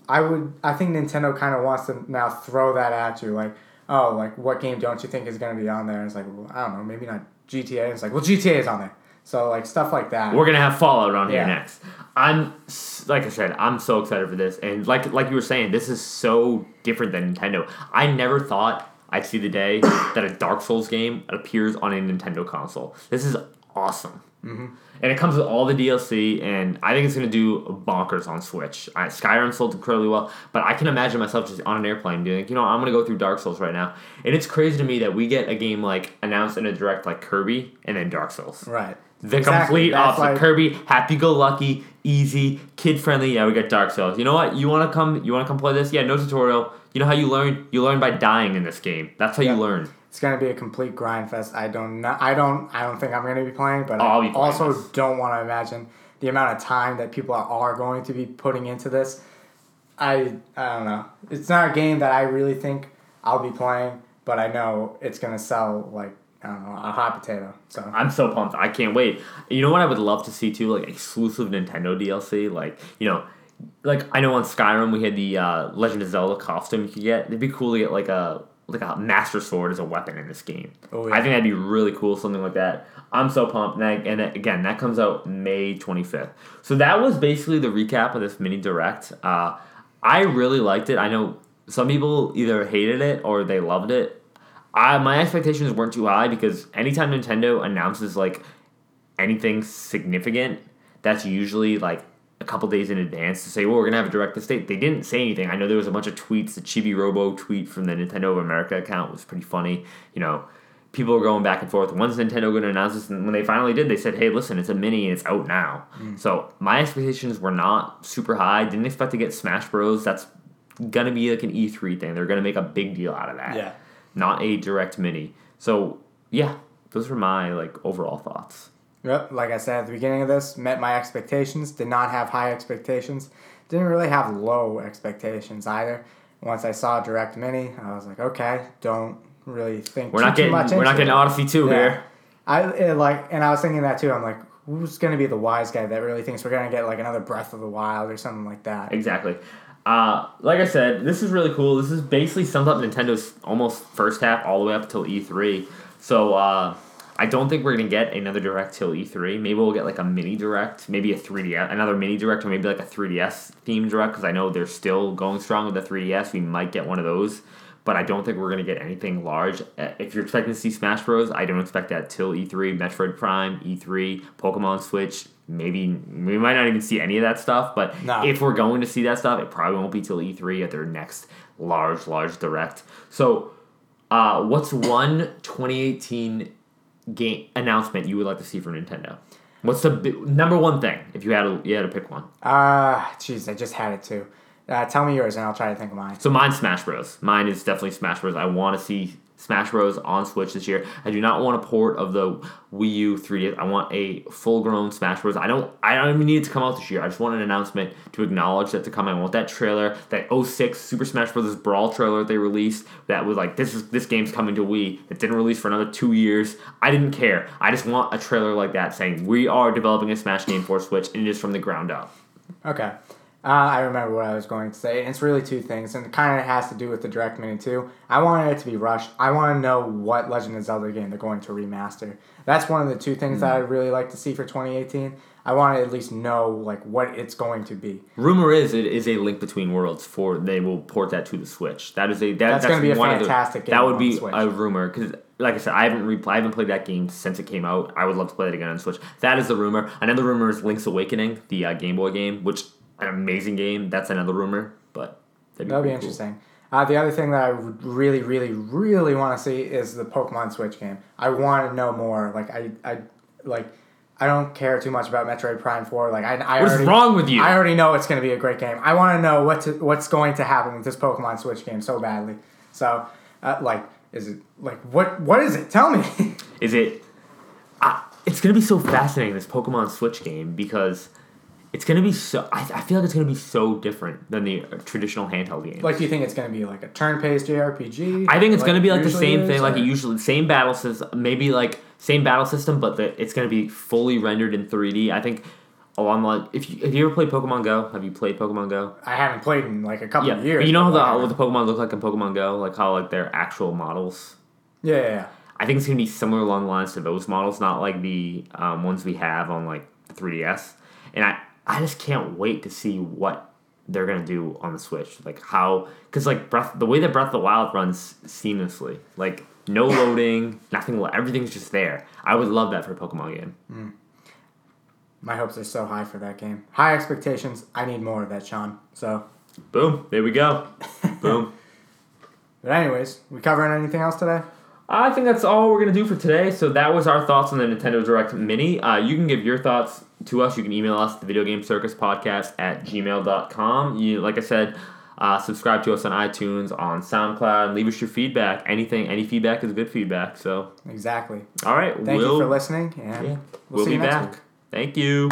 I would I think Nintendo kind of wants to now throw that at you like oh like what game don't you think is going to be on there? And it's like well, I don't know maybe not GTA. It's like well GTA is on there. So like stuff like that. We're gonna have Fallout on here Yeah. next. I'm like I said, I'm so excited for this, and like like you were saying, this is so different than Nintendo. I never thought I'd see the day that a Dark Souls game appears on a Nintendo console. This is awesome, mm-hmm. and it comes with all the DLC, and I think it's gonna do bonkers on Switch. I, Skyrim sold incredibly well, but I can imagine myself just on an airplane being like, you know, I'm gonna go through Dark Souls right now, and it's crazy to me that we get a game like announced in a direct like Kirby and then Dark Souls. right. The Exactly. complete That's opposite. like- Kirby, happy go lucky, easy, kid friendly. Yeah, we got Dark Souls. You know what? You want to come? You want to come play this? Yeah, no tutorial. You know how you learn? You learn by dying in this game. That's how Yeah. you learn. It's gonna be a complete grind fest. I don't know. I don't. I don't think I'm gonna be playing, but Oh, I'll be I also this. don't want to imagine the amount of time that people are going to be putting into this. I I don't know. It's not a game that I really think I'll be playing, but I know it's gonna sell like I don't know a hot potato. So I'm so pumped. I can't wait. You know what I would love to see too? Like exclusive Nintendo DLC. Like you know, like I know on Skyrim we had the uh, Legend of Zelda costume you could get. It'd be cool to get like a like a Master Sword as a weapon in this game. Oh, I think that'd be really cool, something like that. I'm so pumped, and, I, and again, that comes out May 25th. So that was basically the recap of this mini direct. Uh, I really liked it. I know some people either hated it or they loved it. I my expectations weren't too high because anytime Nintendo announces like anything significant, that's usually like a couple days in advance to say, well, we're gonna have a direct this date. They didn't say anything. I know there was a bunch of tweets. The Chibi Robo tweet from the Nintendo of America account was pretty funny. You know, people were going back and forth. When's Nintendo going to announce this? And when they finally did, they said, hey, listen, it's a mini and it's out now. Mm. So my expectations were not super high. Didn't expect to get Smash Bros. That's gonna be like an E3 thing. They're gonna make a big deal out of that yeah. not a direct mini. So yeah, those were my like overall thoughts. Yep, like I said at the beginning of this, met my expectations. Did not have high expectations. Didn't really have low expectations either. Once I saw Direct Mini, I was like, okay, don't really think We're too, not getting much we're not getting. Odyssey two Yeah. here. I it, like, and I was thinking that too. I'm like, who's gonna be the wise guy that really thinks we're gonna get like another Breath of the Wild or something like that? Exactly. Uh, like I said, this is really cool. This is basically sums up Nintendo's almost first half all the way up until E3. So uh, I don't think we're gonna get another direct till E3. Maybe we'll get like a mini direct, maybe a 3DS, another mini direct, or maybe like a 3DS themed direct because I know they're still going strong with the 3DS. We might get one of those, but I don't think we're gonna get anything large. Uh, If you're expecting to see Smash Bros, I don't expect that till E3. Metroid Prime, E3, Pokemon Switch. Maybe we might not even see any of that stuff, but No. if we're going to see that stuff, it probably won't be till E3 at their next large, large direct. So, uh, what's one 2018 game announcement you would like to see from Nintendo? What's the number one thing if you had to, you had to pick one? Ah, jeez, I just had it too. Uh, tell me yours, and I'll try to think of mine. So mine's Smash Bros. Mine is definitely Smash Bros. I want to see Smash Bros. on Switch this year. I do not want a port of the Wii U 3DS. I want a full-grown Smash Bros. I don't. I don't even need it to come out this year. I just want an announcement to acknowledge that to come. I want that trailer, that 06 Super Smash Bros. Brawl trailer they released. That was like this is this game's coming to Wii. It didn't release for another two years. I didn't care. I just want a trailer like that saying we are developing a Smash game for Switch and it is from the ground up. Okay. Uh, I remember what I was going to say. and It's really two things, and it kind of has to do with the direct mini too. I wanted it to be rushed. I want to know what Legend of Zelda game they're going to remaster. That's one of the two things that I'd really like to see for 2018. I want to at least know like what it's going to be. Rumor is it is a link between worlds for they will port that to the Switch. That is a that, That's gonna be a one of fantastic the, game That would be a rumor because like I said, I haven't re- I haven't played that game since it came out. I would love to play it again on Switch. That is the rumor. Another rumor is Link's Awakening, the uh, Game Boy game, which an amazing game. That's another rumor, but that'd That'll be cool. interesting. Uh, the other thing that I would really, really, really want to see is the Pokemon Switch game. I want to know more. Like I, I, like I don't care too much about Metroid Prime Four. Like I, I What is already, wrong with you? I already know it's going to be a great game. I want to know what to, what's going to happen with this Pokemon Switch game so badly. So, uh, like, is it like what? What is it? Tell me. Is it? Uh, it's gonna be so fascinating this Pokemon Switch game because it's gonna be so. I, I feel like it's gonna be so different than the traditional handheld game. like, do you think it's going to be like a turn-based JRPG? I think it's gonna be like the same is, thing, like or- it usually same battle system, maybe like same battle system, but the, it's gonna be fully rendered in three D. I think along like if you have you ever played Pokemon Go? Have you played Pokemon Go? I haven't played in like a couple Yeah, of years. but you know how the, what the Pokemon look like in Pokemon Go, like how like they're actual models. yeah, yeah, yeah. I think it's gonna be similar along the lines to those models, not like the um, ones we have on like the 3DS. And I, I just can't wait to see what they're gonna do on the Switch, like how, because like Breath, the way that Breath of the Wild runs seamlessly, like no loading, nothing, everything's just there. I would love that for a Pokemon game. My hopes are so high for that game. High expectations. I need more of that, Sean. So, Boom, there we go. Boom. but anyways, we covering anything else today? I think that's all we're gonna do for today. So that was our thoughts on the Nintendo Direct Mini. Uh, you can give your thoughts to us. You can email us at the Video Game Circus Podcast at gmail.com. You, like I said, uh, subscribe to us on iTunes, on SoundCloud, leave us your feedback. Anything, any feedback is good feedback. So, Exactly. all right, Thank we'll, you for listening, and Yeah, we'll, we'll see be you next back. week. Thank you.